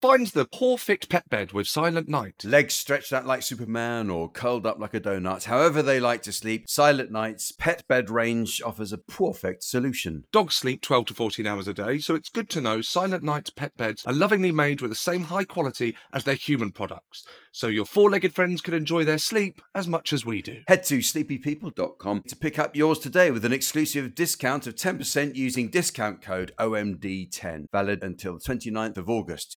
Find the perfect pet bed with Silentnight. Legs stretched out like Superman or curled up like a donut, however they like to sleep, Silentnight's pet bed range offers a perfect solution. Dogs sleep 12 to 14 hours a day, so it's good to know Silentnight pet beds are lovingly made with the same high quality as their human products, so your four legged friends can enjoy their sleep as much as we do. Head to sleepypeople.com to pick up yours today with an exclusive discount of 10% using discount code OMD10, valid until the 29th of August.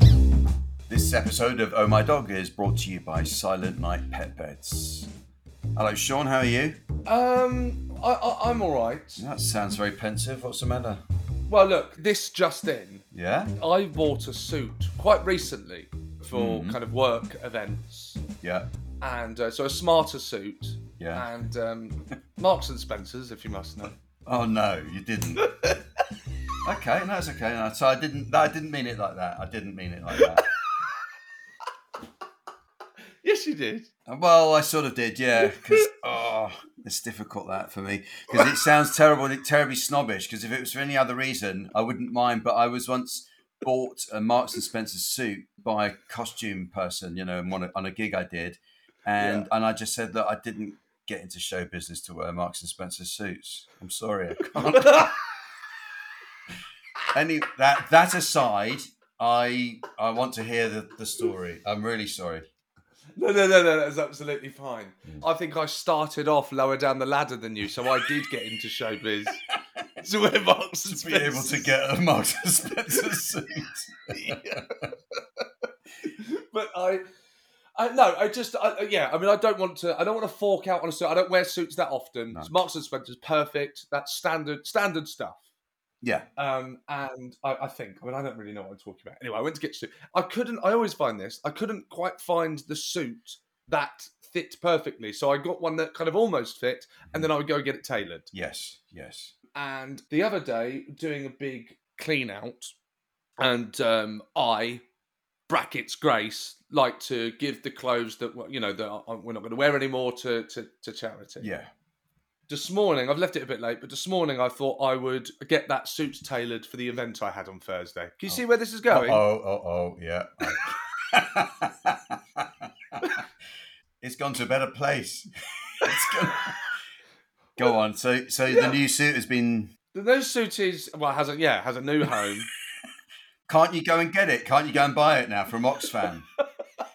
This episode of Oh My Dog is brought to you by Silentnight Pet Beds. Hello, Seann. How are you? Um, I, I, I'm all right. That sounds very pensive. What's the matter? Well, look, this just in. Yeah. I bought a suit quite recently for Mm-hmm. kind of work events, Yeah. and uh, so a smarter suit. Yeah. And um, Marks and Spencers, if you must know. Oh no, you didn't. okay, no, it's okay. No, so I didn't. I didn't mean it like that. I didn't mean it like that. Yes, you did. Uh, well, I sort of did, yeah. Because oh, it's difficult that for me because it sounds terrible, and terribly snobbish. Because if it was for any other reason, I wouldn't mind. But I was once bought a Marks and Spencer suit by a costume person, you know, on a, on a gig I did, and and I just said that I didn't get into show business to wear Marks and Spencer suits. I'm sorry, I can't. Any that that aside, I I want to hear the, the story. I'm really sorry. No, no, no, no, that's absolutely fine. Hmm. I think I started off lower down the ladder than you, so I did get into showbiz. to wear Marks and To be able to Spencers. get a Marks and Spencer suit. but I, I no, I just, I, yeah. I mean, I don't want to. I don't want to fork out on a suit. I don't wear suits that often. No. Marks and Spencer's perfect. That's standard, standard stuff. Yeah. Um, and I, I think, I mean, I don't really know what I'm talking about. Anyway, I went to get suit. I couldn't. I always find this. I couldn't quite find the suit that fit perfectly. So I got one that kind of almost fit, and then I would go get it tailored. Yes. Yes. And the other day, doing a big clean out, and um, I, brackets Grace, like to give the clothes that you know that we're not going to wear anymore to to, to charity. Yeah. This morning, I've left it a bit late, but this morning I thought I would get that suit tailored for the event I had on Thursday. Can you see where this is going? Oh. Oh. Oh. Yeah. it's gone to a better place. It's gone... Go on. So, so the new suit has been. The new suit is well has a yeah has a new home. Can't you go and get it? Can't you go and buy it now from Oxfam?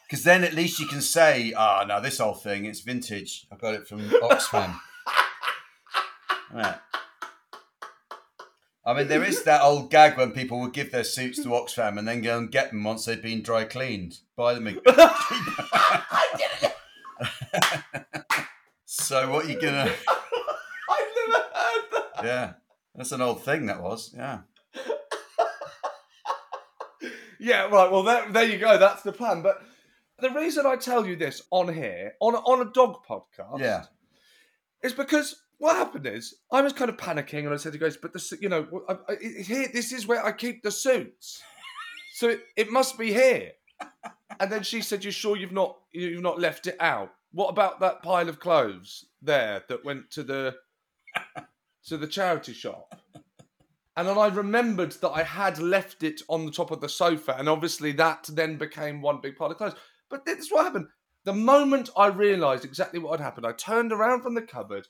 Because then at least you can say, "Ah, no, this whole thing, it's vintage. I got it from Oxfam." Right. I mean, there is that old gag when people would give their suits to Oxfam and then go and get them once they've been dry cleaned. Buy them again. so what are you gonna? I've never heard that. Yeah, that's an old thing. That was. Yeah. Yeah, right. Well, there, there you go. That's the plan. But the reason I tell you this on here, on a, on a dog podcast, Yeah. is because what happened is I was kind of panicking, and I said to Grace, "But the you know, I, I, here, this is where I keep the suits, so it, it must be here." And then she said, "You sure you've not you've not left it out? What about that pile of clothes there that went to the to the charity shop?" And then I remembered that I had left it on the top of the sofa, and obviously that then became one big pile of clothes. But this is what happened. The moment I realised exactly what had happened, I turned around from the cupboard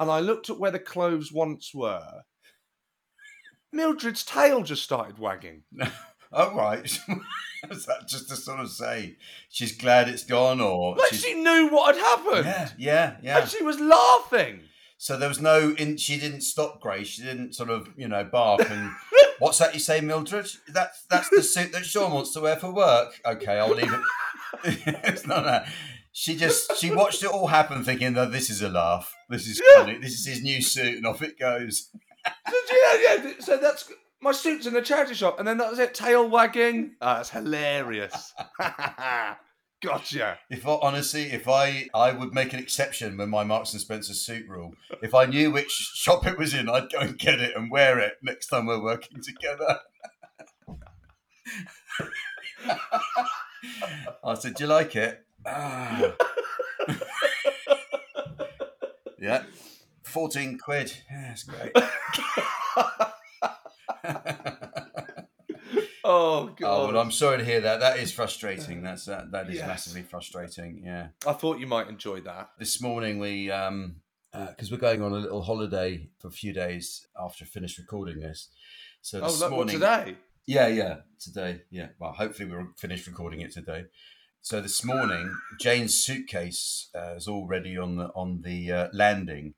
and I looked at where the clothes once were. Mildred's tail just started wagging. Oh right. Is that just to sort of say she's glad it's gone, or Like she's- she knew what had happened. yeah, yeah, yeah. And she was laughing. So there was no. In, she didn't stop Grace. She didn't sort of you know bark and. What's that you say, Mildred? That's that's the suit that Seann wants to wear for work. Okay, I'll leave it. it's not that. She just she watched it all happen, thinking that this is a laugh. This is Yeah. funny. This is his new suit, and off it goes. So, yeah, yeah. So that's my suit's in the charity shop, and then that was it. Tail wagging. Ah, that's hilarious. gotcha. If I, honestly, if I I would make an exception when my Marks and Spencer suit rule. If I knew which shop it was in, I'd go and get it and wear it next time we're working together. I said, "Do you like it?" Ah. yeah, fourteen quid. Yeah, it's great. Oh god. Oh well, I'm sorry to hear that. That is frustrating. That's that. That is Yes. massively frustrating. Yeah. I thought you might enjoy that. this morning we um because we're going on a little holiday for a few days after I finish recording this. So Oh, this look, what morning, today? yeah, yeah, today, yeah. Well, hopefully we'll finish recording it today. So this morning, Jane's suitcase uh, is already on the on the uh, landing.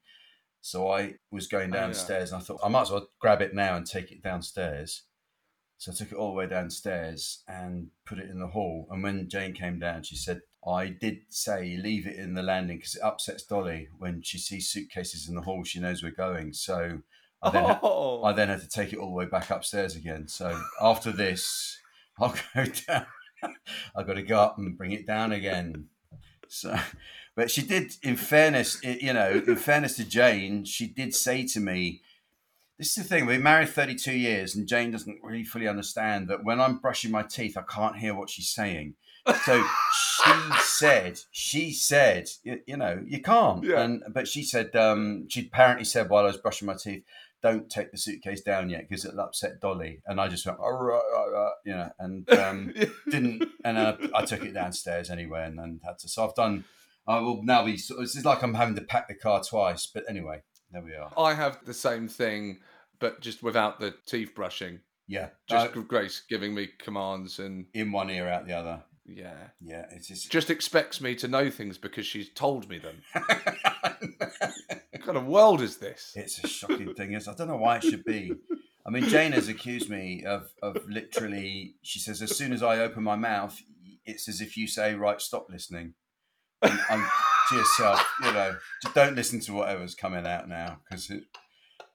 So I was going Oh, yeah. downstairs, and I thought I might as well grab it now and take it downstairs. So I took it all the way downstairs and put it in the hall. And when Jane came down, she said, I did say leave it in the landing because it upsets Dolly when she sees suitcases in the hall. She knows we're going. So I then, Oh, I then had to take it all the way back upstairs again. So after this, I'll go down. I've got to go up and bring it down again. So, but she did, in fairness, you know, in fairness to Jane, she did say to me, this is the thing, we're married 32 years and Jane doesn't really fully understand that when I'm brushing my teeth, I can't hear what she's saying. So she said, she said, you, you know, you can't. Yeah. And but she said, um, she apparently said while I was brushing my teeth, don't take the suitcase down yet because it'll upset Dolly. And I just went, all right, all right, you know, and um, didn't. And I, I took it downstairs anyway, and then had to. So I've done. I will now be. So it's like I'm having to pack the car twice. But anyway, there we are. I have the same thing, but just without the teeth brushing. Yeah, Just uh, Grace giving me commands, and in one ear, out the other. yeah, Yeah, it's just. just expects me to know things because she's told me them. What kind of world is this? it's a shocking thing. I don't know why it should be. I mean, Jane has accused me of of literally. She says as soon as I open my mouth, it's as if you say, "Right, stop listening." And, and to yourself, you know, just don't listen to whatever's coming out now because it.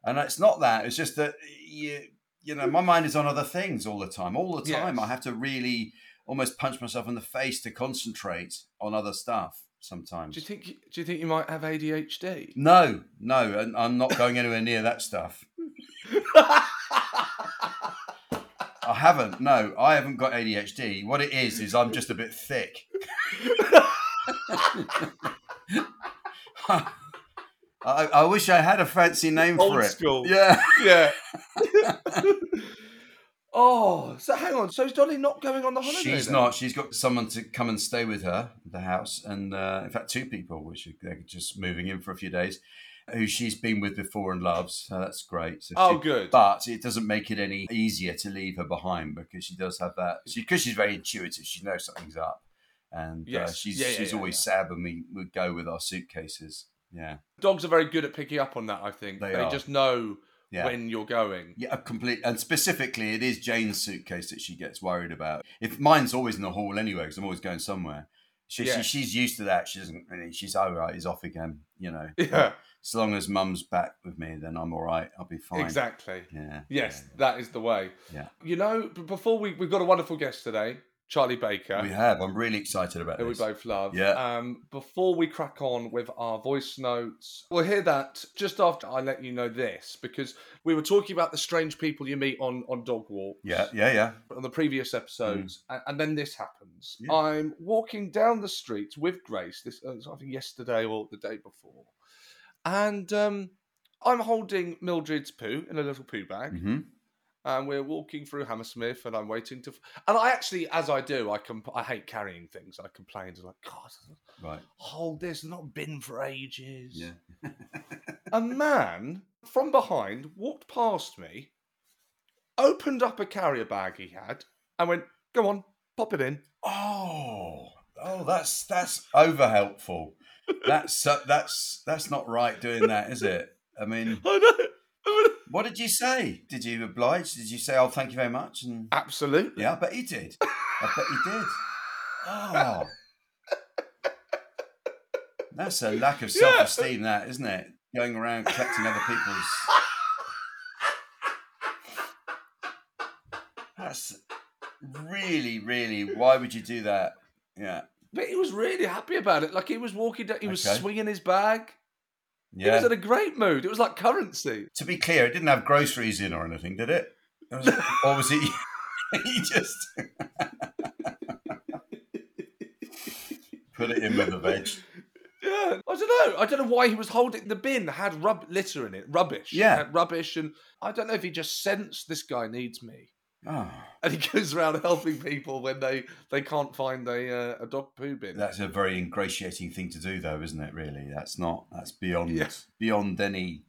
And it's not that. It's just that you, you know, my mind is on other things all the time. All the time, Yes. I have to really almost punch myself in the face to concentrate on other stuff. Sometimes. Do you think? Do you think you might have ADHD? No, no, I'm not going anywhere near that stuff. I haven't. No, I haven't got ADHD. What it is is I'm just a bit thick. I, I wish I had a fancy name Old for it. school. Yeah. yeah. oh, so hang on. So is Dolly not going on the holiday? She's then? not. She's got someone to come and stay with her at the house, and uh, in fact, two people, which are they're just moving in for a few days, who she's been with before and loves. So that's great. So Oh, she- good. But it doesn't make it any easier to leave her behind because she does have that. Because she's very intuitive, she knows something's up, and uh, she's Yeah, yeah, she's yeah, always sad when we we go with our suitcases. Yeah, Dogs are very good at picking up on that. I think They they, just know yeah. when you're going. Yeah, complete. And specifically, it is Jane's suitcase that she gets worried about. If mine's always in the hall anyway, because I'm always going somewhere. She, Yeah. she, she's used to that. She doesn't really. She's all right. He's off again. You know. Yeah, As long as Mum's back with me, then I'm all right. I'll be fine. exactly. Yeah. Yes, yeah, that is the way. Yeah. You know, before we we've got a wonderful guest today, Charlie Baker. We have. I'm really excited about who we both love. Yeah. Um, before we crack on with our voice notes, we'll hear that just after I let you know this because we were talking about the strange people you meet on on dog walks. Yeah. Yeah. Yeah. On the previous episodes, and, and then this happens. Yeah. I'm walking down the street with Grace. This uh, was either yesterday or the day before, and um, I'm holding Mildred's poo in a little poo bag. hmm and we're walking through Hammersmith, and I'm waiting to. And I actually, as I do, I comp- I hate carrying things. I complain, it's like, God, Right. hold this, not been for ages. Yeah. A man from behind walked past me, opened up a carrier bag he had, and went, "Go on, pop it in." Oh, oh, that's that's over helpful. That's uh, that's that's not right doing that, is it? I mean, I know. What did you say? Did you oblige? Did you say, "Oh, thank you very much"? And Absolutely. yeah, I bet you did. I bet you did. Oh, that's a lack of self-esteem, that isn't it? Going around collecting other people's. That's really, really. Why would you do that? Yeah. But he was really happy about it. Like he was walking down, he was Okay. swinging his bag. Yeah. was in a great mood. It was like currency. To be clear, it didn't have groceries in or anything, did it? It was- or was it? he just put it in with the veg. Yeah, I don't know. I don't know why he was holding the bin had rub litter in it, rubbish. It Yeah. had rubbish, and I don't know if he just sensed this guy needs me, Oh, and he goes around helping people when they they can't find a uh, a dog poo bin. that's a very ingratiating thing to do, though, isn't it? Really, that's not. That's beyond Yeah. beyond any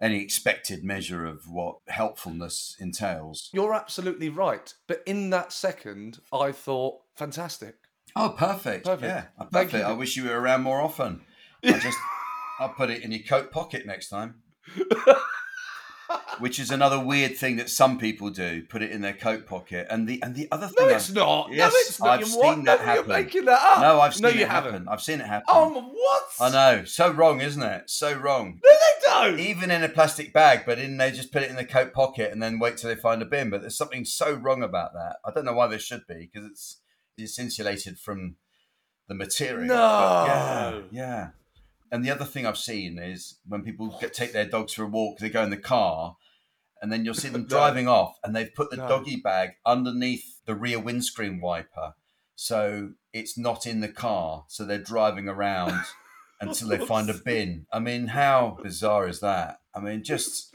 any expected measure of what helpfulness entails. You're absolutely right. But in that second, I thought, fantastic. Oh, perfect. Perfect. Yeah, perfect. I wish you were around more often. I just, I'll put it in your coat pocket next time. Which is another weird thing that some people do. Put it in their coat pocket. And the and the other thing. No, it's not. Yes, no, it's not. I've seen what? that No, happen. You're making that up. no, I've seen no, it happen. haven't. I've seen it happen. Oh, what? I know. So wrong, isn't it? So wrong. No, they don't. Even in a plastic bag, but in they just put it in the coat pocket and then wait till they find a bin. But there's something so wrong about that. I don't know why there should be because it's it's insulated from the material. No. But yeah, yeah. And the other thing I've seen is when people get, take their dogs for a walk, they go in the car, and then you'll see them No. driving off, and they've put the No. doggy bag underneath the rear windscreen wiper, so it's not in the car. So they're driving around until they find a bin. I mean, how bizarre is that? I mean, just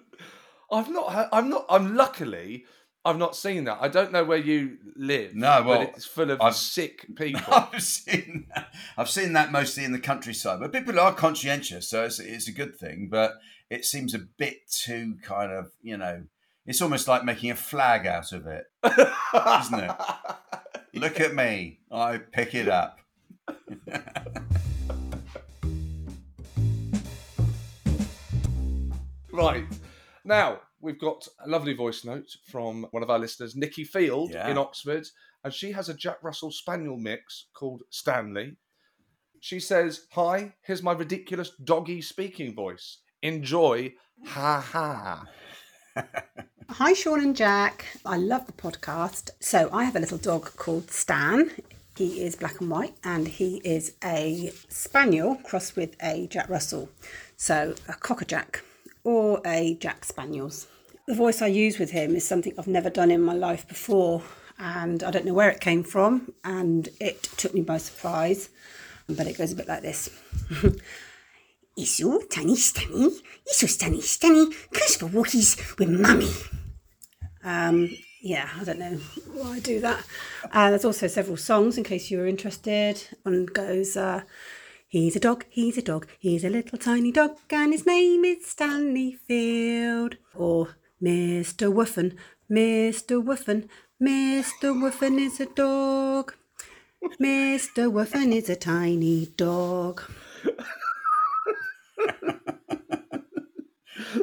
I've not. I'm not. I'm luckily. I've not seen that. I don't know where you live. No, well, but it's full of I've- sick people. I've seen that. I've seen that mostly in the countryside, but people are conscientious, so it's, it's a good thing. But it seems a bit too kind of you know, it's almost like making a flag out of it. Isn't it? Look at me, I pick it up. Right. Now, we've got a lovely voice note from one of our listeners, Nikki Field Yeah. in Oxford, and she has a Jack Russell Spaniel mix called Stanley. She says, Hi, here's my ridiculous doggy speaking voice. Enjoy. Ha ha. Hi, Seann and Jack. I love the podcast. So, I have a little dog called Stan. He is black and white and he is a spaniel crossed with a Jack Russell. So, a cocker Jack or a Jack Spaniels. The voice I use with him is something I've never done in my life before and I don't know where it came from and it took me by surprise. But it goes a bit like this. Isu, tiny, stanny, isu, stanny, stanny, goes for walkies with mummy. Um, yeah, I don't know why I do that. Uh, there's also several songs in case you were interested. One goes, uh, He's a dog, he's a dog, he's a little tiny dog, and his name is Stanley Field. Oh, or Mr. Wuffen, Mr. Wuffen, Mr. Wuffen is a dog. Mr. Wuffen is a tiny dog.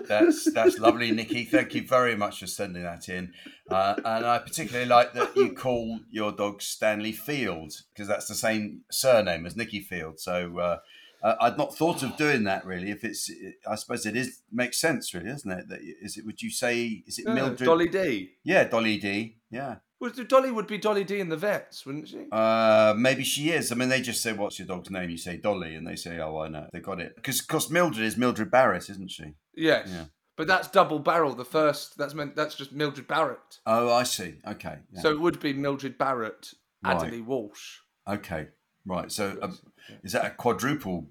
That's that's lovely, Nikki. Thank you very much for sending that in. Uh, and I particularly like that you call your dog Stanley Field because that's the same surname as Nikki Field. So uh, I'd not thought of doing that really. If it's, I suppose it is makes sense, really, doesn't it? That is it? Would you say is it Mildred? Dolly Dee. Yeah, Dolly Dee. Yeah. Well, Dolly would be Dolly Dee in the vets, wouldn't she? Uh, maybe she is. I mean, they just say, "What's your dog's name?" You say Dolly, and they say, "Oh, I know." They got it because, because Mildred is Mildred Barrett, isn't she? Yes. Yeah. But that's double barrel. The first that's meant that's just Mildred Barrett. Oh, I see. Okay. yeah. So it would be Mildred Barrett, Right. Adderley Walsh. Okay, right. So um, is that a quadruple?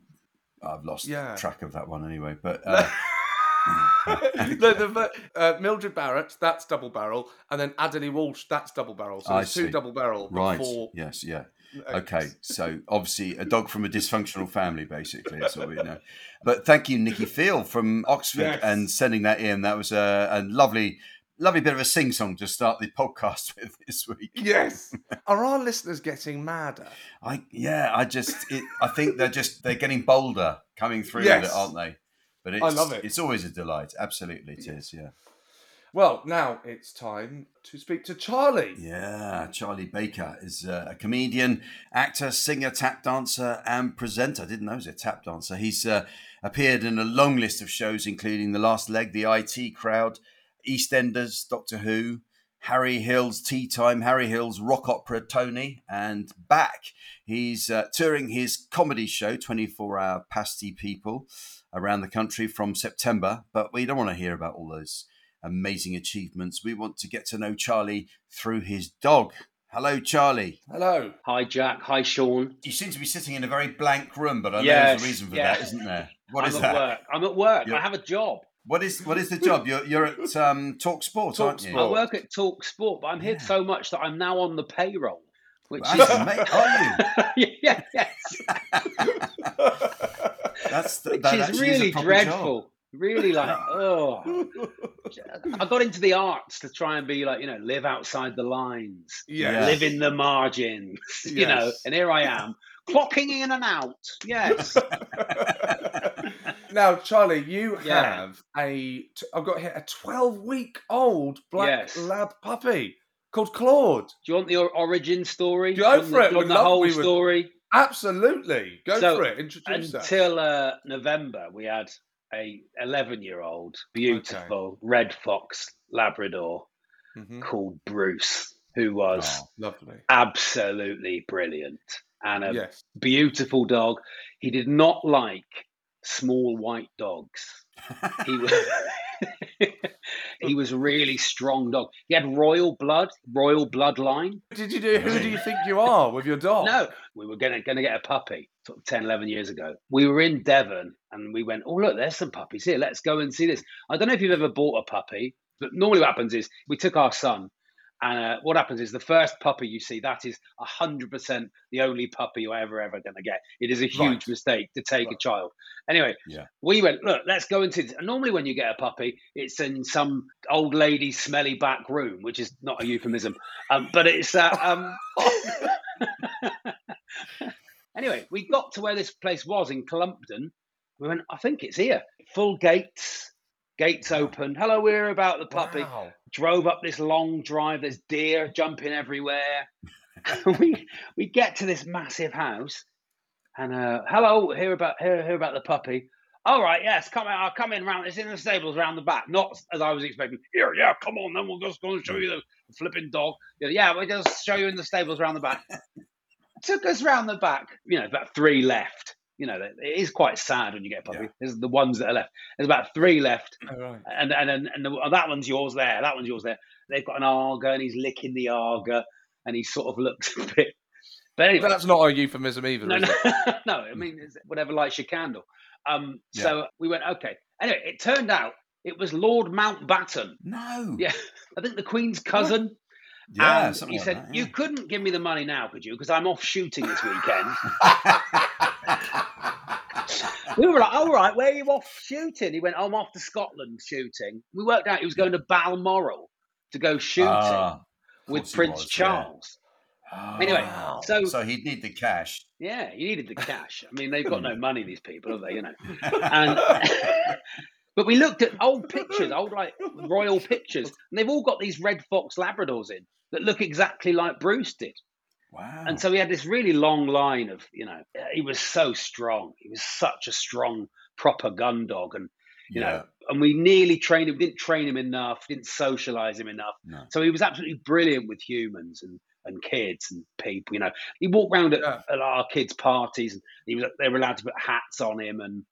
I've lost Yeah. track of that one anyway. But uh, no, the, uh, Mildred Barrett, that's double barrel, and then Adelie Walsh, that's double barrel. So I there's two double barrel, Right. four. Yes. Yeah. uh, Okay. So obviously a dog from a dysfunctional family, basically. That's all we know. But thank you, Nikki Field from Oxford, Yes. and sending that in. That was a, a lovely, lovely bit of a sing song to start the podcast with this week. Yes. Are our listeners getting madder? I yeah, I just it, I think they're just they're getting bolder coming through with Yes. it, aren't they? But it's, I love it. It's always a delight. Absolutely, it is. Yeah. Well, now it's time to speak to Charlie. Yeah, Charlie Baker is uh, a comedian, actor, singer, tap dancer, and presenter. I didn't know he was a tap dancer. He's uh, appeared in a long list of shows, including The Last Leg, The IT Crowd, EastEnders, Doctor Who, Harry Hill's Tea Time, Harry Hill's Rock Opera Tony, and back. He's uh, touring his comedy show, 24 Hour Pasty People, around the country from September. But we don't want to hear about all those amazing achievements. We want to get to know Charlie through his dog. Hello, Charlie. Hello. Hi, Jack. Hi, Seann. You seem to be sitting in a very blank room, but I know there's a reason for yeah. that, isn't there? What I'm is at that? work. I'm at work. You're- I have a job. What is what is the job? You're you're at um, Talk Sport, aren't you? Talksport. I work at Talk Sport, but I'm here Yeah. so much that I'm now on the payroll, which Wow, mate, are you? is yeah, yes, That's the, which that is really a proper dreadful. job. Really like oh. I got into the arts to try and be like you know live outside the lines, Yes. live in the margins, you know. And here I am, clocking in and out. Yes, now, Charlie, you Yeah. have a I've got here a 12 week old black Yes. lab puppy called Claude. do you want the origin story? Go Do you want for the, it. do We'd the love- whole we would- story. Absolutely. Go So, for it. Introduce. Until uh, November, we had a 11 year old beautiful red fox Labrador Mhm. called Bruce, who was Oh. Lovely. absolutely brilliant and a Yes. beautiful dog. He did not like small white dogs. He was. he was a really strong dog. He had royal blood, royal bloodline. Did you do? Who do you think you are with your dog? No, we were gonna gonna get a puppy sort of 10, 11 years ago. We were in Devon and we went, oh look, there's some puppies here. Let's go and see this. I don't know if you've ever bought a puppy, but normally what happens is we took our son. And uh, what happens is the first puppy you see, that is 100% the only puppy you're ever, ever going to get. It is a huge Right. mistake to take a child. Anyway, Yeah. we went, look, let's go into this. And normally when you get a puppy, it's in some old lady's smelly back room, which is not a euphemism. Um, but it's uh, um, anyway, we got to where this place was in Clumpton. We went, I think it's here. Full gates, gates open. Hello, we're about the puppy. Wow. Drove up this long drive. There's deer jumping everywhere. we we get to this massive house, and uh, hello, hear about hear, hear about the puppy. All right, yes, come in. I'll come in round. It's in the stables round the back. Not as I was expecting. Here, yeah, come on, then we'll just go and show you the flipping dog. Yeah, yeah, we'll just show you in the stables round the back. Took us round the back. You know, about three left. You know, it is quite sad when you get a puppy. Yeah. There's the ones that are left. There's about three left All right. and and and, and the, oh, that one's yours there. That one's yours there. They've got an Aga, and he's licking the Aga, and he sort of looks a bit. But anyway, But that's not a euphemism either, no, is no, it? no. I mean, it's whatever lights your candle. Um, Yeah. so we went okay. Anyway, it turned out it was Lord Mountbatten. No. Yeah, I think the Queen's cousin. Yeah. and he like said, that, "You couldn't give me the money now, could you? Because I'm off shooting this weekend." we were like, "All right, where are you off shooting?" He went, "I'm off to Scotland shooting." We worked out he was going to Balmoral to go shooting Ah, of with Prince was, yeah. Charles. Oh, Anyway, wow. so- so he'd need the cash. Yeah, he needed the cash. I mean, they've got Hmm. no money, these people, have they? You know. And but we looked at old pictures, old like royal pictures, and they've all got these red fox Labradors in that look exactly like Bruce did. Wow. And so he had this really long line of, you know, he was so strong. He was such a strong, proper gun dog, and you yeah. know, and we nearly trained him. Didn't train him enough. Didn't socialize him enough. No. So he was absolutely brilliant with humans and, and kids and people. You know, he walked around at, Yeah. at our kids' parties, and he was they were allowed to put hats on him, and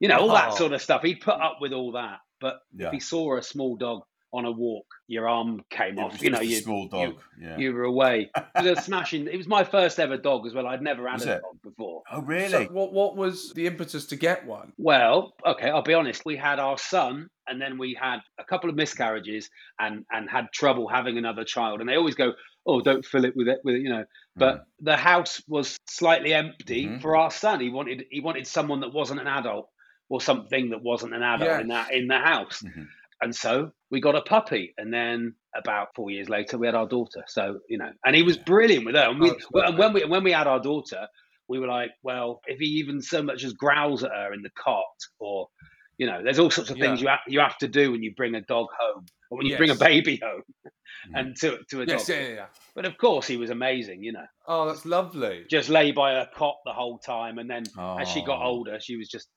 you know all that Oh. sort of stuff. He'd put up with all that. But Yeah. if he saw a small dog on a walk, your arm came It off. You know, just a you small dog. yeah. you were away. It was a smashing. It was my first ever dog as well. I'd never had Was a it? dog before. oh, So really? what what was the impetus to get one? Well, okay, I'll be honest. We had our son, and then we had a couple of miscarriages, and and had trouble having another child. And they always go, "Oh, don't fill it with it, with it," you know. But the house was slightly empty Mhm. for our son. He wanted he wanted someone that wasn't an adult, or something that wasn't an adult in that in the house. Mhm. And so we got a puppy, and then about four years later, we had our daughter. So you know, and he was brilliant with her. And, we, Oh, well, and when we when we had our daughter, we were like, well, if he even so much as growls at her in the cot, or you know, there's all sorts of things you have, you have to do when you bring a dog home, or when you bring a baby home, Mhm. and to to a Yes, dog. yeah, yeah, yeah. But of course, he was amazing. You know, Oh, that's lovely. just lay by her cot the whole time, and then as she got Oh. older, she was just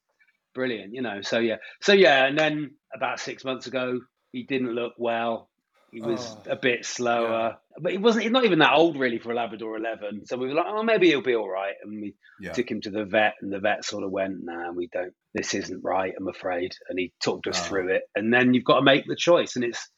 brilliant. You know, so yeah, so yeah, and then about six months ago, he didn't look well. He was Oh, a bit slower, but he wasn't. He's not even that old really for a Labrador 11. So we were like, oh, maybe he'll be all right. And we Yeah. took him to the vet, and the vet sort of went, "Nah, we don't. This isn't right. I'm afraid." And he talked us Oh. through it. And then you've got to make the choice, and it's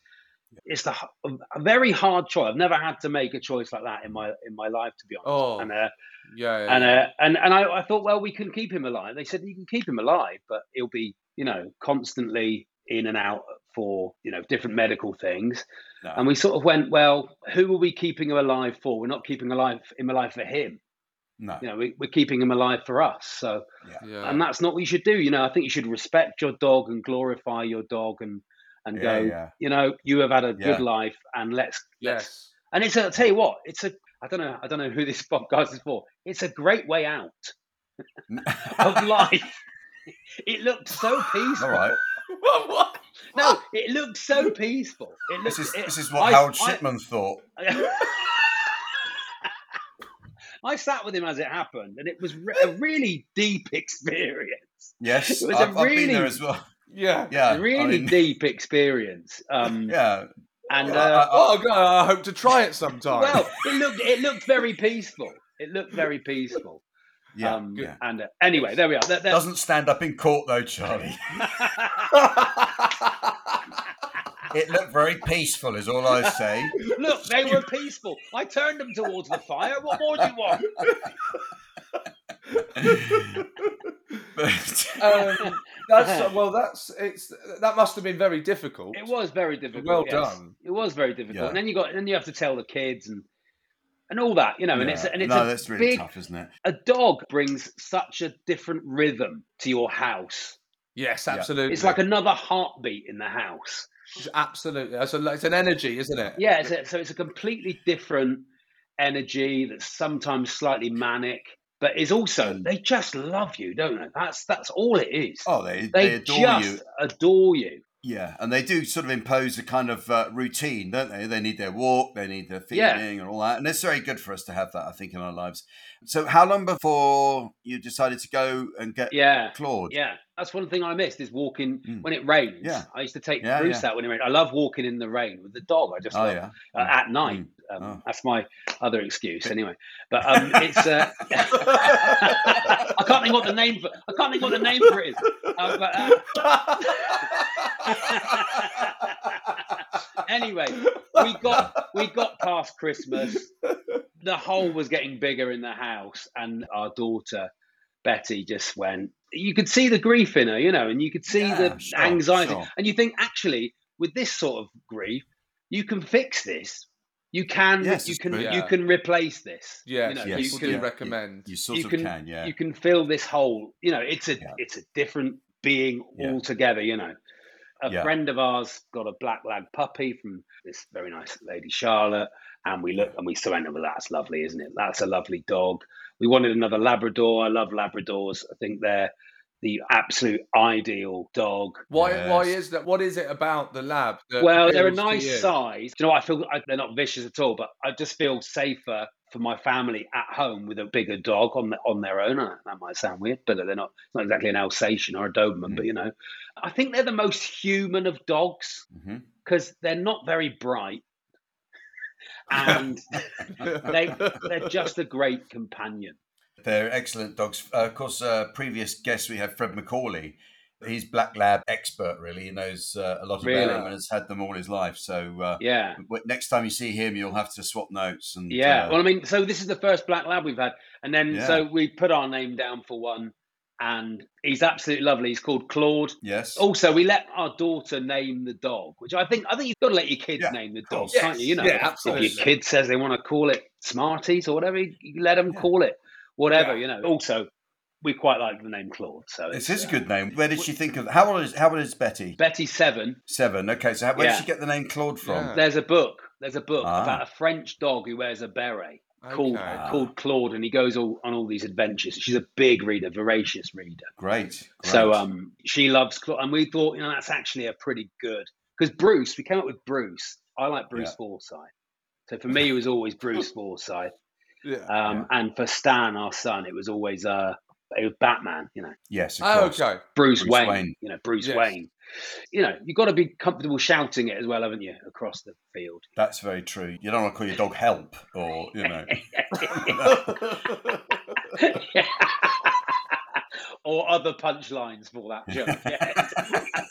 it's the a very hard choice. I've never had to make a choice like that in my in my life, to be honest. Oh, and uh, yeah, yeah, and uh, and and I, I thought, well, we can keep him alive. They said you can keep him alive, but he'll be, you know, constantly in and out for you know different medical things. No. And we sort of went, well, who are we keeping him alive for? We're not keeping alive him alive for him. no. You know, we, we're keeping him alive for us. So, yeah. and that's not what you should do. You know, I think you should respect your dog and glorify your dog and and Yeah, go, yeah. you know, you have had a Yeah. good life, and let's let's yes. and it's a, I'll tell you what, it's a I don't know I don't know who this podcast is for. It's a great way out of life. It looked so peaceful. All right. What- what? No, it looked so peaceful. It looked, This is it- this is what I- Harold I- Shipman thought. I sat with him as it happened, and it was re- a really deep experience. Yes, It was a I've, I've been really- there as well. Yeah. Yeah, really I mean, deep experience. Um, yeah. And I- uh, Oh, God, I hope to try it sometime. well, it looked it looked very peaceful. It looked very peaceful. Yeah, um, yeah. And uh, anyway, there we are. There- there- Doesn't stand up in court though, Charlie. It looked very peaceful, is all I say. Look, they were peaceful. I turned them towards the fire. What more do you want? but, um, that's well. That's it's that must have been very difficult. It was very difficult. Well yes. done. It was very difficult. Yeah. And then you got, then you have to tell the kids and and all that, you know. And it's and it's no, a that's really big. tough, isn't it? A dog brings such a different rhythm to your house. yes, Yeah. absolutely. It's like another heartbeat in the house. absolutely. It's, a, it's an energy, isn't it? Yeah, it's a, so it's a completely different energy that's sometimes slightly manic, but is also they just love you, don't they? That's that's all it is. Oh, they, they, they adore just you. adore you. Yeah, and they do sort of impose a kind of uh, routine, don't they? They need their walk, they need their feeding, Yeah. and all that. And it's very good for us to have that, I think, in our lives. So, how long before you decided to go and get Yeah. Claude? Yeah, that's one thing I missed is walking Mm. when it rains. Yeah. I used to take Yeah, Bruce yeah. out when it rained. I love walking in the rain with the dog. I just Oh, love, yeah. uh, at night. Um, Oh. That's my other excuse, anyway. But um, it's uh, I can't think what the name for. I can't think what the name for it is. Uh, but, uh, anyway, we got we got past Christmas. The hole was getting bigger in the house, and our daughter Betty just went. You could see the grief in her, you know, and you could see Yeah, the sure, anxiety, sure. and you think actually with this sort of grief, you can fix this. You can Yes, you can true. you can replace this. Yes, you know, yes, you can yeah. recommend. You sort you of can, yeah. you can fill this hole. You know, it's a Yeah. it's a different being Yeah. altogether. You know, a Yeah. friend of ours got a black lab puppy from this very nice lady Charlotte, and we looked and we saw well, that's lovely, isn't it? That's a lovely dog. We wanted another Labrador. I love Labradors. I think they're the absolute ideal dog. Why? Why is that? What is it about the lab? That Well, they're a nice you? size. You know, I feel I, they're not vicious at all, but I just feel safer for my family at home with a bigger dog on the, on their own. Uh, That might sound weird, but they're not. It's not exactly an Alsatian or a Doberman, Mm. but you know, I think they're the most human of dogs because they're not very bright, and they they're just a great companion. They're excellent dogs. Uh, of course, uh, previous guest we had Fred Macaulay He's Black Lab expert, really. He knows uh, a lot about them and has had them all his life. So uh, Yeah. next time you see him, you'll have to swap notes. And Yeah. uh, Well, I mean, so this is the first Black Lab we've had. And then, Yeah. so we put our name down for one. And he's absolutely lovely. He's called Claude. yes. Also, we let our daughter name the dog, which I think I think you've got to let your kids Yeah, name the dog, course. can't you? You know, Yeah, if your kid says they want to call it Smarties or whatever, you you let them Yeah. call it whatever. Yeah. You know. Also, we quite like the name Claude. So This it's, his uh, good name. Where did she think of? How old is How old is Betty? Betty Seven. Seven. Okay, so how, where Yeah. did she get the name Claude from? Yeah. There's a book. There's a book Ah. about a French dog who wears a beret called Okay. called Claude, and he goes all, on all these adventures. She's a big reader, voracious reader. Great. great. So um, she loves Claude, and we thought, you know, that's actually a pretty good because Bruce. We came up with Bruce. I like Bruce Yeah. Forsyth. So for me, it was always Bruce Forsyth, Yeah. um, and for Stan, our son, it was always uh, it was Batman. You know, yes, of Oh, course. okay. Bruce, Bruce Wayne, Wayne. You know, Bruce Yes. Wayne. You know, you've got to be comfortable shouting it as well, haven't you, across the field? That's very true. You don't want to call your dog help or you know. or other punchlines for that joke.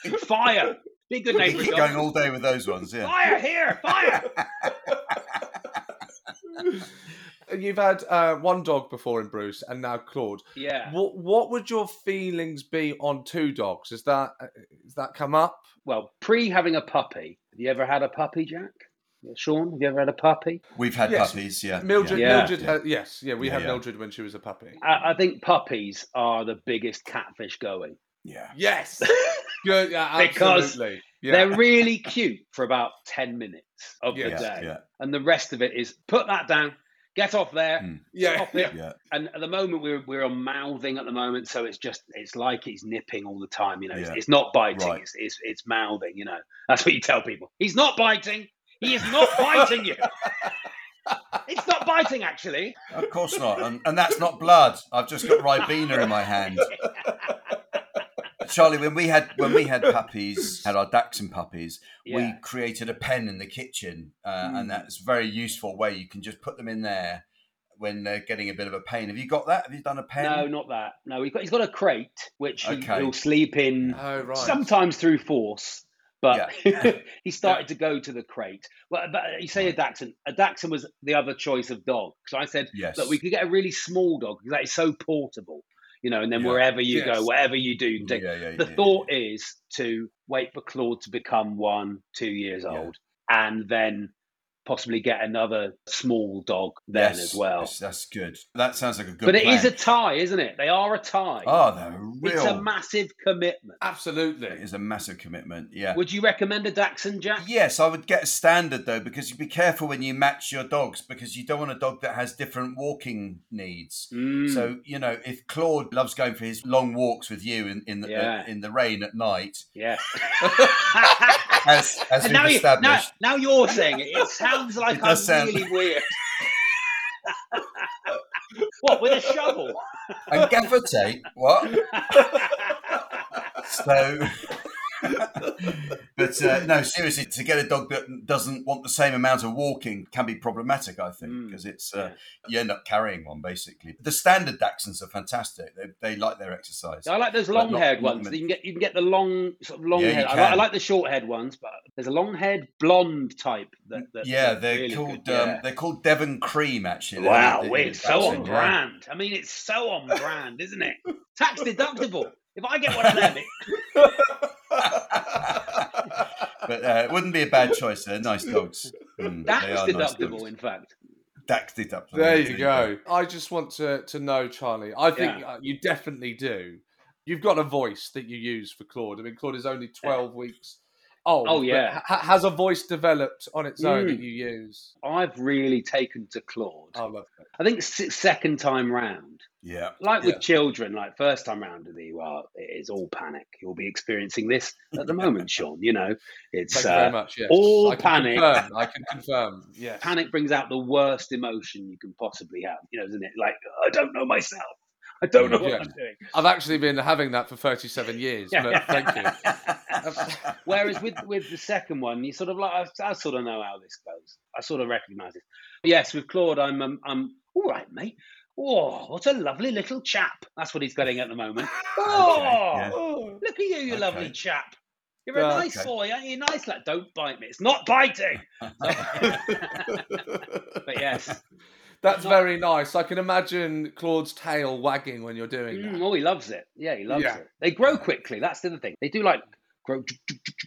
Yeah. Fire! Be good we name for keep going all day with those ones. Yeah. Fire here! Fire! You've had uh, one dog before in Bruce, and now Claude. Yeah. What What would your feelings be on two dogs? Is that uh, that come up? Well, pre having a puppy, have you ever had a puppy, Jack? Seann, have you ever had a puppy? We've had Yes. puppies. Yeah. Mildred, Yeah. Mildred, ha- yes, yeah, we Yeah, had yeah. Mildred when she was a puppy. I, I think puppies are the biggest catfish going. Yeah. Yes, good, yeah, Because absolutely. Yeah. They're really cute for about 10 minutes of the day. yeah. And the rest of it is put that down, get off there. Mm. yeah, it. Yeah. And at the moment, we're, we're on mouthing at the moment. So it's just, it's like he's nipping all the time. You know, it's, it's not biting, Right. it's, it's, it's mouthing, you know. That's what you tell people. He's not biting. He is not biting you. It's not biting, actually. Of course not. And, and that's not blood. I've just got Ribena in my hand. Charlie, when we had when we had puppies, had our Dachshund puppies, we created a pen in the kitchen, uh, Mm. and that's a very useful way. You can just put them in there when they're getting a bit of a pain. Have you got that? Have you done a pen? No, not that. No, he's got, he's got a crate, which he, Okay. he'll sleep in Oh right. sometimes through force. But he started to go to the crate. Well, but you say a Dachshund. A Dachshund was the other choice of dog. So I said, Yes. look, we could get a really small dog because that is so portable, you know. And then Yeah. wherever you Yes. go, whatever you do, you can take. Yeah, yeah, the thought is to wait for Claude to become one, two years old, and then possibly get another small dog then Yes, as well. yes, that's good. That sounds like a good. But it is plan. a tie, isn't it? They are a tie. Oh, they're real. it's a massive commitment. Absolutely. It is a massive commitment. Yeah. Would you recommend a Dachshund, Jack? Yes, I would get a standard though, because you be careful when you match your dogs, because you don't want a dog that has different walking needs. Mm. So you know, if Claude loves going for his long walks with you in in the Yeah. uh, in the rain at night, Yeah. as as we've now, you, now, now, you're saying it. It sounds like It I'm sound- really weird. what with a shovel? and gaffer tape, what? So, but uh, no, seriously, to get a dog that doesn't want the same amount of walking can be problematic. I think Mm, because it's uh, you end up carrying one basically. The standard Dachshunds are fantastic. They, they like their exercise. I like those long-haired ones. You can get you can get the long sort of long Yeah, hair. I like, I like the short-haired ones, but there's a long-haired blonde type. That, that yeah, they're really called um, yeah. they're called Devon Cream actually. Wow, they're- they're it's so on yeah. brand. I mean, it's so on brand, isn't it? Tax deductible. If I get one of them, it, but uh, it wouldn't be a bad choice. They're nice dogs. Mm, tax they are nice dogs. in fact. Tax deductible. There There you go. I just want to to know, Charlie. I think Yeah. uh, you definitely do. You've got a voice that you use for Claude. I mean, Claude is only twelve weeks old. Oh, yeah. ha- has a voice developed on its own that Mm. you use? I've really taken to Claude. I love it. I think second time round, Yeah. like with Yeah. children, like first time round with you, well, it is all panic. You'll be experiencing this at the moment, Seann. You know, it's Thank you uh, very much. Yes. all I panic. Confirm. I can confirm. Yes. panic brings out the worst emotion you can possibly have. You know, isn't it? Like I don't know myself. I don't know what. I'm doing. I've actually been having that for thirty-seven years. But thank you. Whereas with with the second one, you sort of like I, I sort of know how this goes. I sort of recognise it. Yes, with Claude, I'm um, I'm all right, mate. Oh, what a lovely little chap. That's what he's getting at the moment. Oh, yeah. Oh, look at you, you lovely chap. You're a Yeah, nice okay. boy, aren't you? Nice lad. Don't bite me. It's not biting. But yes. That's very nice. I can imagine Claude's tail wagging when you're doing Mm, that. oh, he loves it. Yeah, he loves Yeah. it. They grow quickly. That's the other thing. They do like grow.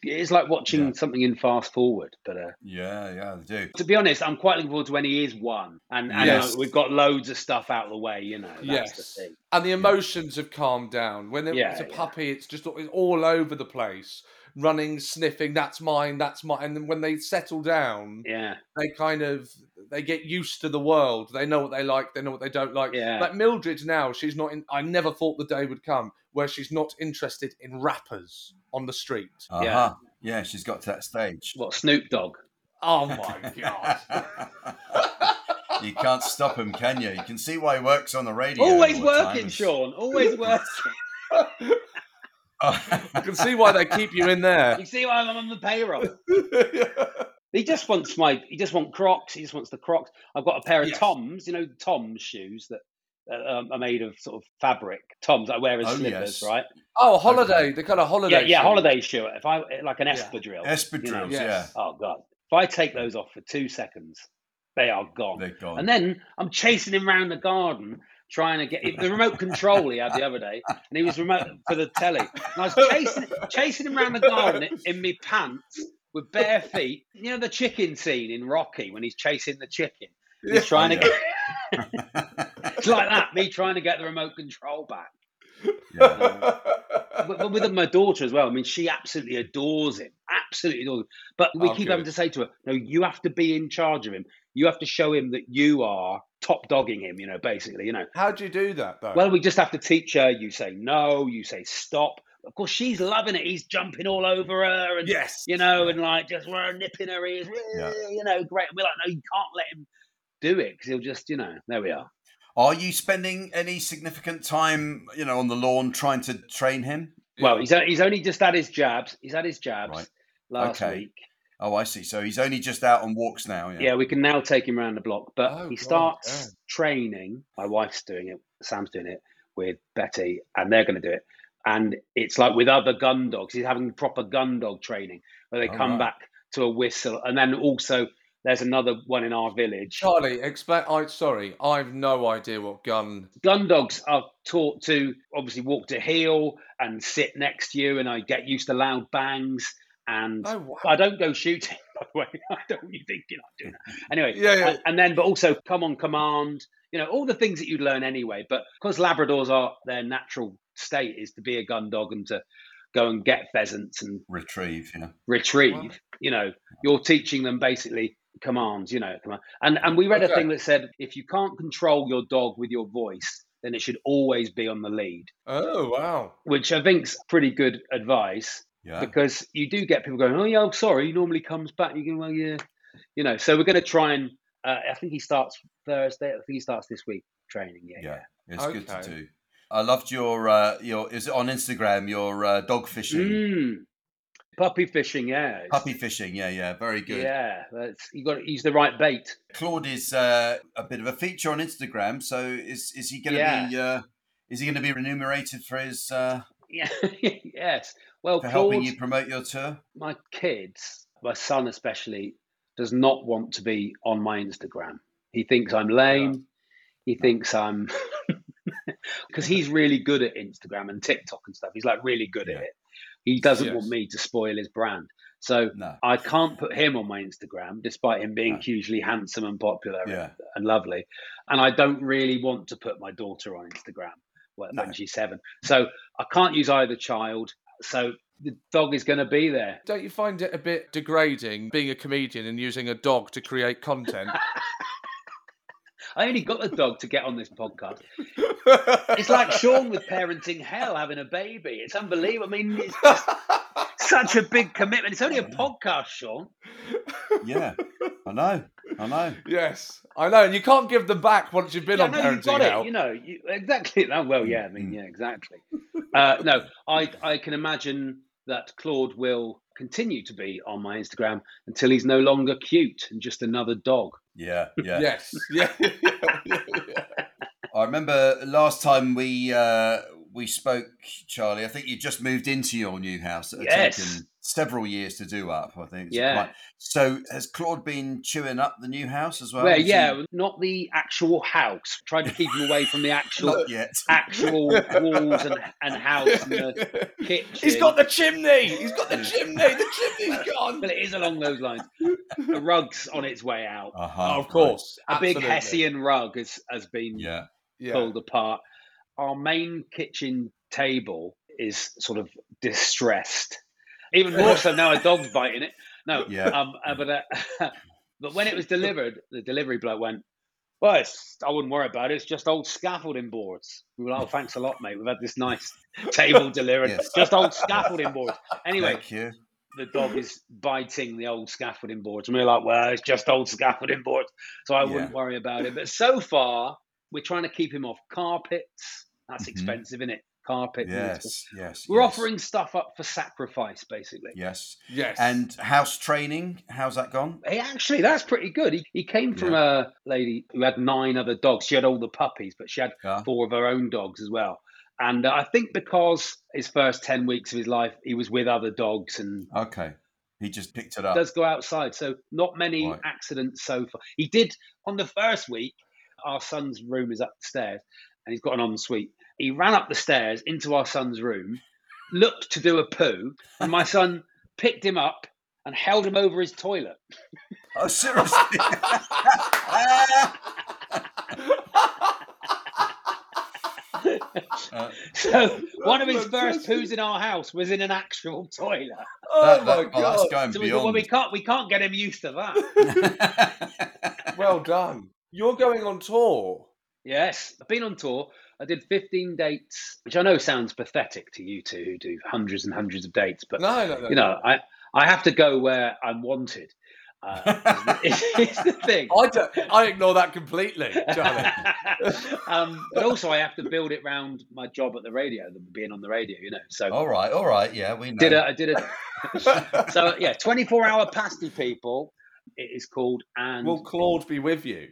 It is like watching Yeah. something in fast forward. But uh, yeah, yeah, they do. to be honest, I'm quite looking forward to when he is one, and, and Yes. uh, we've got loads of stuff out of the way. You know, that's Yes. the thing. And the emotions have calmed down. When it's Yeah, a yeah. puppy, it's just it's all over the place, running, sniffing. That's mine. That's mine. And then when they settle down, Yeah, they kind of they get used to the world. They know what they like. They know what they don't like. Yeah. Like Mildred now, she's not. in I never thought the day would come where she's not interested in rappers on the street. Uh-huh. Yeah. Yeah, she's got to that stage. what Snoop Dogg? Oh my god! you can't stop him, can you? You can see why he works on the radio. Always all the working, time. Seann. Always working. I can see why they keep you in there. you see why I'm on the payroll? He just wants my. He just wants Crocs. He just wants the Crocs. I've got a pair of Yes. Toms. You know, Toms shoes that uh, um, are made of sort of fabric. Toms I wear as Oh, slippers, yes. right? oh, holiday. The kind of holiday. Yeah, yeah, shoes. holiday shoe. If I like an Yeah. espadrille. Espadrilles, you know. Yes. yeah. Oh god! If I take those off for two seconds, they are gone. They're gone. And then I'm chasing him around the garden trying to get the remote control he had the other day, and he was remote for the telly. And I was chasing chasing him around the garden in, in me pants with bare feet. You know the chicken scene in Rocky when he's chasing the chicken. He's Yeah. trying to get it's like that. Me trying to get the remote control back. yeah. But, but with my daughter as well. I mean, she absolutely adores him. Absolutely adores him. But we Oh, keep good. having to say to her, "No, you have to be in charge of him. You have to show him that you are top dogging him." You know, basically, you know. How do you do that though? Well, we just have to teach her. You say no. You say stop. Of course, she's loving it. He's jumping all over her, and yes, you know, and like just uh, nipping her ears. Yeah. You know, great. We're like, no, you can't let him do it because he'll just, you know. There we are. Are you spending any significant time, you know, on the lawn trying to train him? Well, he's he's only just had his jabs. He's had his jabs Right. last Okay. week. Oh, I see. So he's only just out on walks now. Yeah. Yeah, we can now take him around the block. But Oh, he God, starts training. My wife's doing it. Sam's doing it with Betty, and they're going to do it. And it's like with other gun dogs. He's having proper gun dog training where they Oh, come right. back to a whistle, and then also there's another one in our village. Charlie, explain. I sorry, I've no idea what gun. Gun dogs are taught to obviously walk to heel and sit next to you, and I get used to loud bangs. And Oh wow. I don't go shooting, by the way. I don't You think you thinking I'm doing that. Anyway, Yeah, yeah. and, and then, but also come on command, you know, all the things that you'd learn anyway. But because Labradors are their natural state is to be a gun dog and to go and get pheasants and Retrieve. Yeah. retrieve, Wow. you know, you're teaching them basically commands, you know, command. And, and we read a thing that said if you can't control your dog with your voice, then it should always be on the lead, Oh wow. which I think's pretty good advice Yeah. because you do get people going, "Oh yeah, I'm sorry." He normally comes back. You go, "Well, yeah," you know. So we're going to try and. Uh, I think he starts Thursday. I think he starts this week training. Yeah, yeah. Yeah. It's good to do. I loved your uh, your is it on Instagram your uh, dog fishing, Mm. Puppy fishing, yeah. Puppy fishing. Yeah, yeah, very good. Yeah, that's, you got to use the right bait. Claude is uh, a bit of a feature on Instagram. So is is he going to Yeah. be uh, is he going to be remunerated for his uh, Yeah, yes. Well, for Claude, helping you promote your tour? my kids, my son especially, does not want to be on my Instagram. He thinks I'm lame. He thinks I'm because he's really good at Instagram and TikTok and stuff. He's like really good Yeah. at it. He doesn't Yes. want me to spoil his brand. So No. I can't put him on my Instagram, despite him being No. hugely handsome and popular and- and lovely. And I don't really want to put my daughter on Instagram when, No. she's seven. So I can't use either child. So the dog is going to be there. Don't you find it a bit degrading being a comedian and using a dog to create content? I only got the dog to get on this podcast. It's like Seann with parenting hell having a baby. It's unbelievable. I mean, it's just such a big commitment. It's only a podcast, Seann. Yeah, I know, I know. yes, I know, and you can't give them back once you've been Yeah, on no, you've parenting got hell. it. You know, you, exactly. Oh, well, yeah. I mean, Mm. yeah, exactly. Uh, no, I I can imagine that Claude will continue to be on my Instagram until he's no longer cute and just another dog. Yeah, yeah. Yes, yeah, yeah, yeah, yeah. I remember last time we uh, we spoke, Charlie, I think you just moved into your new house. That had Yes. taken several years to do up. I think. It's Yeah. quite- so has Claude been chewing up the new house as well? Well, Has he- yeah, not the actual house. Tried to keep him away from the actual Not yet. actual walls and, and house and the kitchen. He's got the chimney. He's got the chimney. The chimney's gone. But it is along those lines. The rug's on its way out. Uh-huh. Oh, of course, A big. Hessian rug has, has been Yeah. Yeah. pulled apart. Our main kitchen table is sort of distressed. Even more so now a dog's biting it. No, Yeah. um, uh, but uh, but when it was delivered, the delivery bloke went, "Well, it's, I wouldn't worry about it. It's just old scaffolding boards." We were like, "Oh, thanks a lot, mate. We've had this nice table delivered. Yes. Just old scaffolding boards." Anyway, Thank you. the dog is biting the old scaffolding boards. And we're like, well, it's just old scaffolding boards. So I wouldn't worry about it. But so far, we're trying to keep him off carpets. That's Mhm. expensive, isn't it? Carpet. Yes. Yes. We're yes. offering stuff up for sacrifice, basically. Yes. Yes. And house training, how's that gone? Hey, actually, that's pretty good. He, he came from a lady who had nine other dogs. She had all the puppies, but she had Yeah. four of her own dogs as well. And uh, I think because his first 10 weeks of his life, he was with other dogs and Okay. He just picked it up. does go outside. So not many Right. accidents so far. He did on the first week. Our son's room is upstairs, and he's got an ensuite. He ran up the stairs into our son's room, looked to do a poo, and my son picked him up and held him over his toilet. Oh, seriously? Uh, So one of his That's first poos in our house was in an actual toilet. oh that- my that- oh, that's god! going So we thought, well, we can't we can't get him used to that. Well done. You're going on tour. Yes, I've been on tour. I did 15 dates, which I know sounds pathetic to you two who do hundreds and hundreds of dates, but No, no, no. you know, I I have to go where I'm wanted. Uh, it's, it's the thing. I, don't, I ignore that completely, Charlie. um, but also, I have to build it around my job at the radio, the- being on the radio. You know, so all right, all right. Yeah, we know. did a, I did a so yeah, 24 hour pasty people. It is called, and Will Claude be with you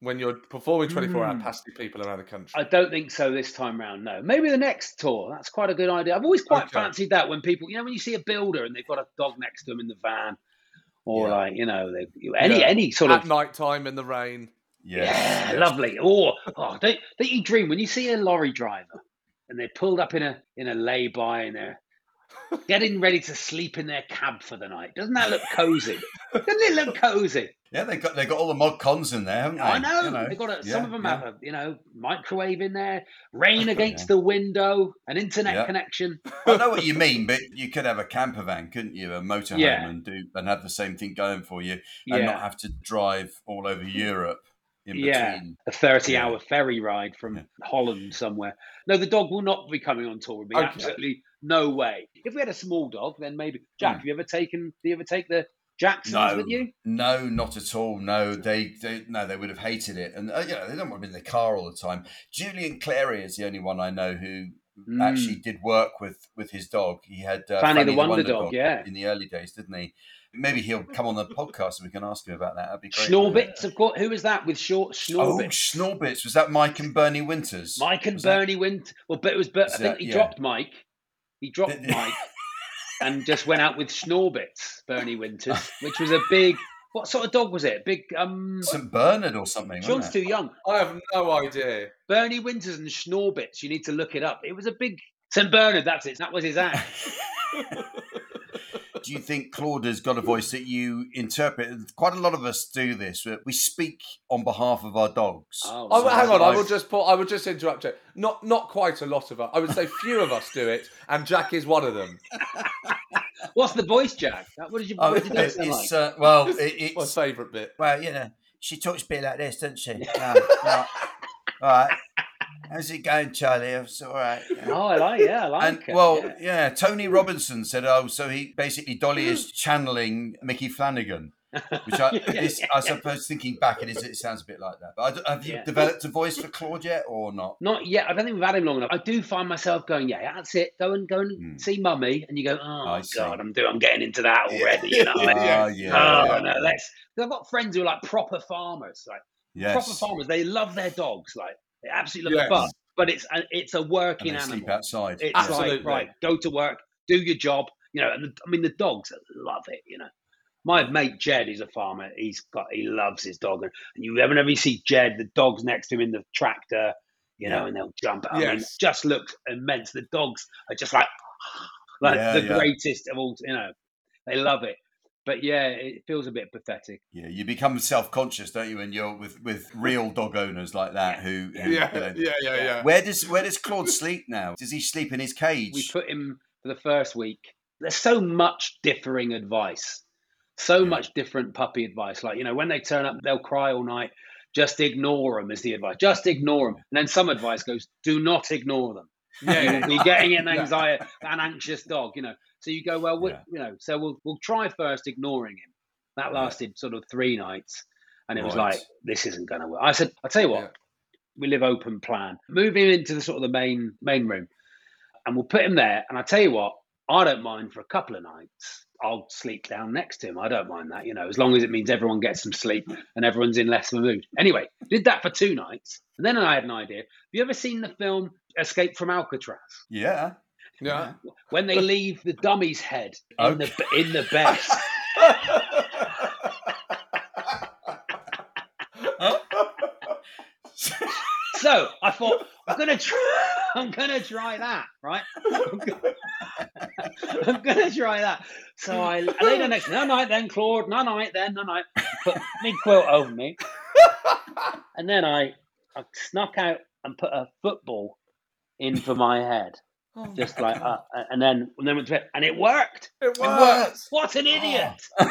when you're performing 24 hour Hmm. pasty people around the country? I don't think so this time round. No, maybe the next tour. That's quite a good idea. I've always quite Okay. fancied that when people, you know, when you see a builder and they've got a dog next to them in the van, or Yeah. like you know, they, any Yeah. any sort At of night time in the rain. Yes, yeah, yes. lovely. Or oh, don't don't you dream when you see a lorry driver and they're pulled up in a in a lay-by and they're getting ready to sleep in their cab for the night? Doesn't that look cozy? Doesn't it look cozy? Yeah, they got they got all the mod cons in there, haven't they? I know. You They've got a, yeah, some of them yeah. have a you know microwave in there, rain against the window, an internet Yeah. connection. I know what you mean, but you could have a camper van, couldn't you? A motorhome Yeah. and do and have the same thing going for you, and not have to drive all over Europe in Yeah. between. a thirty-hour Yeah. ferry ride from Yeah. Holland somewhere. No, the dog will not be coming on tour with me. Okay. Absolutely no way. If we had a small dog, then maybe. Jack, Hmm. have you ever taken? Do you ever take the Jacksons No, with you? no, not at all. No, they, they no, they would have hated it, and uh, you know, they don't want to be in the car all the time. Julian Clary is the only one I know who Mm. actually did work with with his dog. He had uh, Fanny the Wonder Dog, yeah. in the early days, didn't he? Maybe he'll come on the podcast and we can ask him about that. That'd be great. Schnorbitz, of course. Who was that with short Oh, Schnorbitz? Schnorbitz. Was that Mike and Bernie Winters? Mike and Was that- Bernie Wint. Well, but it was. But I think that- he yeah. dropped Mike. He dropped Did- Mike and just went out with Schnorbitz, Bernie Winters, which was a big. What sort of dog was it? Big. Um, St Bernard or something. Seann's too young. I have no idea. Bernie Winters and Schnorbitz. You need to look it up. It was a big St Bernard. That's it. That was his act. Do you think Claude has got a voice that you interpret? Quite a lot of us do this. We speak on behalf of our dogs. Oh, Oh, So hang on, I will just put, I would just interrupt you. Not not quite a lot of us. I would say few of us do it, and Jack is one of them. What's the voice, Jack? What did you? Oh, What did you it- sound like? it's uh, well, it, My favourite bit. well, you know, she talks a bit like this, doesn't she? Um, right. All right. How's it going, Charlie? It's all right. yeah. Oh, I like. Yeah, I like And it. well, yeah. yeah. Tony Robinson said, "Oh, so he basically Dolly is channeling Micky Flanagan," which I, Yeah, is, yeah, I suppose thinking back, it is. It sounds a bit like that. But I have you Yeah. developed a voice for Claude yet, or not? Not yet. I don't think we've had him long enough. I do find myself going, yeah, that's it. Go and go and Hmm. see mummy, and you go, oh I see. god, I'm doing, I'm getting into that already. You know, what I mean? Ah, oh yeah, no, let's. I've got friends who are like proper farmers, like proper farmers. They love their dogs, like they absolutely Yes. it. but it's a, it's a working animal. sleep outside. It's Absolutely. like right, go to work, do your job. You know, and the, I mean, the dogs love it. You know, my mate Jed is a farmer. He's got he loves his dog, and you whenever you see Jed, the dog's next to him in the tractor. You know, Yeah. and they'll jump. I mean, it Yes. just looks immense. The dogs are just like like Yeah, the yeah. greatest of all. You know, they love it. But yeah, it feels a bit pathetic. Yeah, you become self-conscious, don't you, when you're with, with real dog owners like that who, who, Yeah, you yeah, yeah, yeah. Where does where does Claude sleep now? Does he sleep in his cage? we put him for the first week. There's so much differing advice, so Yeah. much different puppy advice. Like, you know, when they turn up, they'll cry all night. Just ignore them is the advice. Just ignore them. And then some advice goes, do not ignore them. Yeah, You will be getting an anxiety, an anxious dog, you know. So you go, well, we Yeah. you know, so we'll, we'll try first ignoring him. That lasted sort of three nights. And it was like, this isn't going to work. I said, I'll tell you what, Yeah. we live open plan. Move him into the sort of the main main room, and we'll put him there. And I tell you what, I don't mind for a couple of nights. I'll sleep down next to him. I don't mind that, you know, as long as it means everyone gets some sleep and everyone's in less of a mood. Anyway, did that for two nights, and then I had an idea. Have you ever seen the film Escape from Alcatraz? yeah. yeah. When they leave the dummy's head in the in the bed. So I thought I'm gonna try. I'm gonna try that, right? I'm gonna, I'm gonna try that. So I, I lay down next. No night then, Claude. No night then. No night. Put big quilt over me, and then I, I snuck out and put a football in for my head, Oh, just like, uh, and then and then went to bed, and it worked. it worked. What an idiot!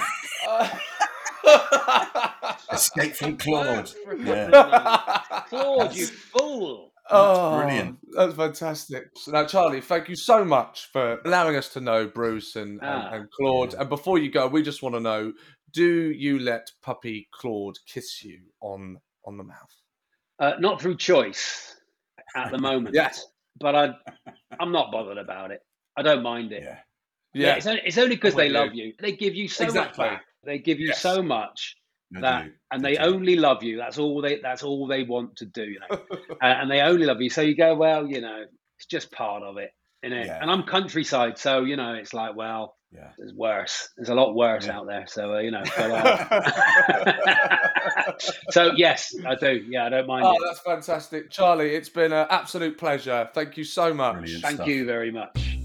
Escape from Claude. Yeah. yeah. Claude, you fool! Oh, brilliant. That's fantastic. So now, Charlie, thank you so much for allowing us to know Bruce and, and, Ah. and Claude. And before you go, we just want to know: Do you let puppy Claude kiss you on on the mouth? Uh, not through choice at the moment. Yes. But I, I'm not bothered about it. I don't mind it. Yeah. Yeah, it's only, it's only because they with love you. you. They give you so Exactly. much back. They give you Yes. so much I that, do. and I they only love you. That's all they. That's all they want to do. You know, uh, and they only love you. So you go, well, you know, it's just part of it, you know. Yeah. And I'm countryside, so you know, it's like, well, Yeah. there's worse. There's a lot worse Yeah. out there. So uh, you know. But, uh, so yes, I do. Yeah, I don't mind Oh, it. that's fantastic, Charlie. It's been an absolute pleasure. Thank you so much. Brilliant. Thank stuff. you very much.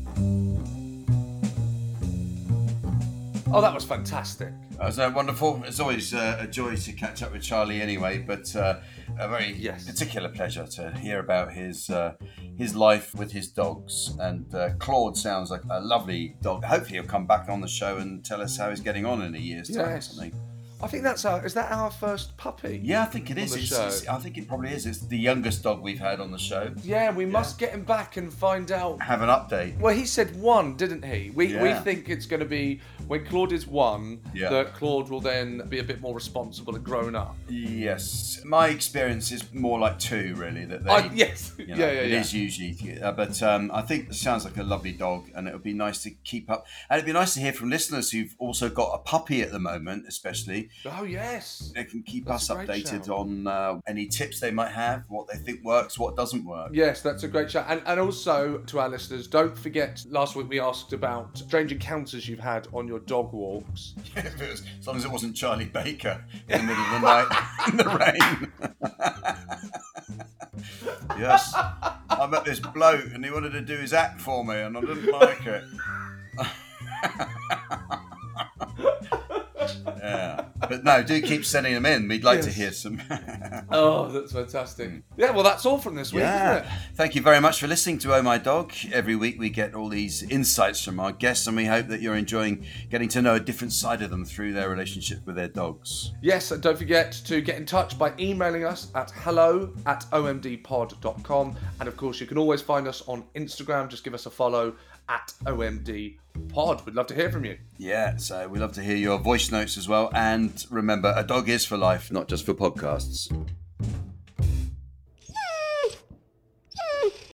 Oh, that was fantastic. That was uh, wonderful. It's always uh, a joy to catch up with Charlie anyway, but uh, a very Yes. particular pleasure to hear about his uh, his life with his dogs. And uh, Claude sounds like a lovely dog. Hopefully, he'll come back on the show and tell us how he's getting on in a year's time or something. I think that's our. Is that our first puppy? Yeah, I think it On is. the It's, it's- I think it probably is. It's the youngest dog we've had on the show. Yeah, we must get him back and find out. Have an update. Well, he said one, didn't he? We we think it's going to be when Claude is one Yeah. that Claude will then be a bit more responsible and grown up. Yes, my experience is more like two, really. That they, I, yes, you know, yeah, yeah, it yeah. is usually. Uh, but um, I think it sounds like a lovely dog, and it would be nice to keep up. And it'd be nice to hear from listeners who've also got a puppy at the moment, especially. Oh yes. They can keep That's us updated on uh, any tips they might have, what they think works, what doesn't work. Yes, that's a great shout. And, and also to our listeners, don't forget last week we asked about strange encounters you've had on your dog walks. It was- as long as it wasn't Charlie Baker in the middle of the night in the rain. yes, I met this bloke and he wanted to do his act for me, and I didn't like it. Yeah, but no, do keep sending them in. We'd like to hear some. Oh, that's fantastic. Mm. Yeah, well, that's all from this week, isn't it? Yeah. Thank you very much for listening to Oh My Dog. Every week we get all these insights from our guests, and we hope that you're enjoying getting to know a different side of them through their relationship with their dogs. Yes, and don't forget to get in touch by emailing us at hello at omdpod.com. And of course, you can always find us on Instagram. Just give us a follow at OMD Pod. We'd love to hear from you. Yeah, so we love to hear your voice notes as well. And remember, a dog is for life, not just for podcasts.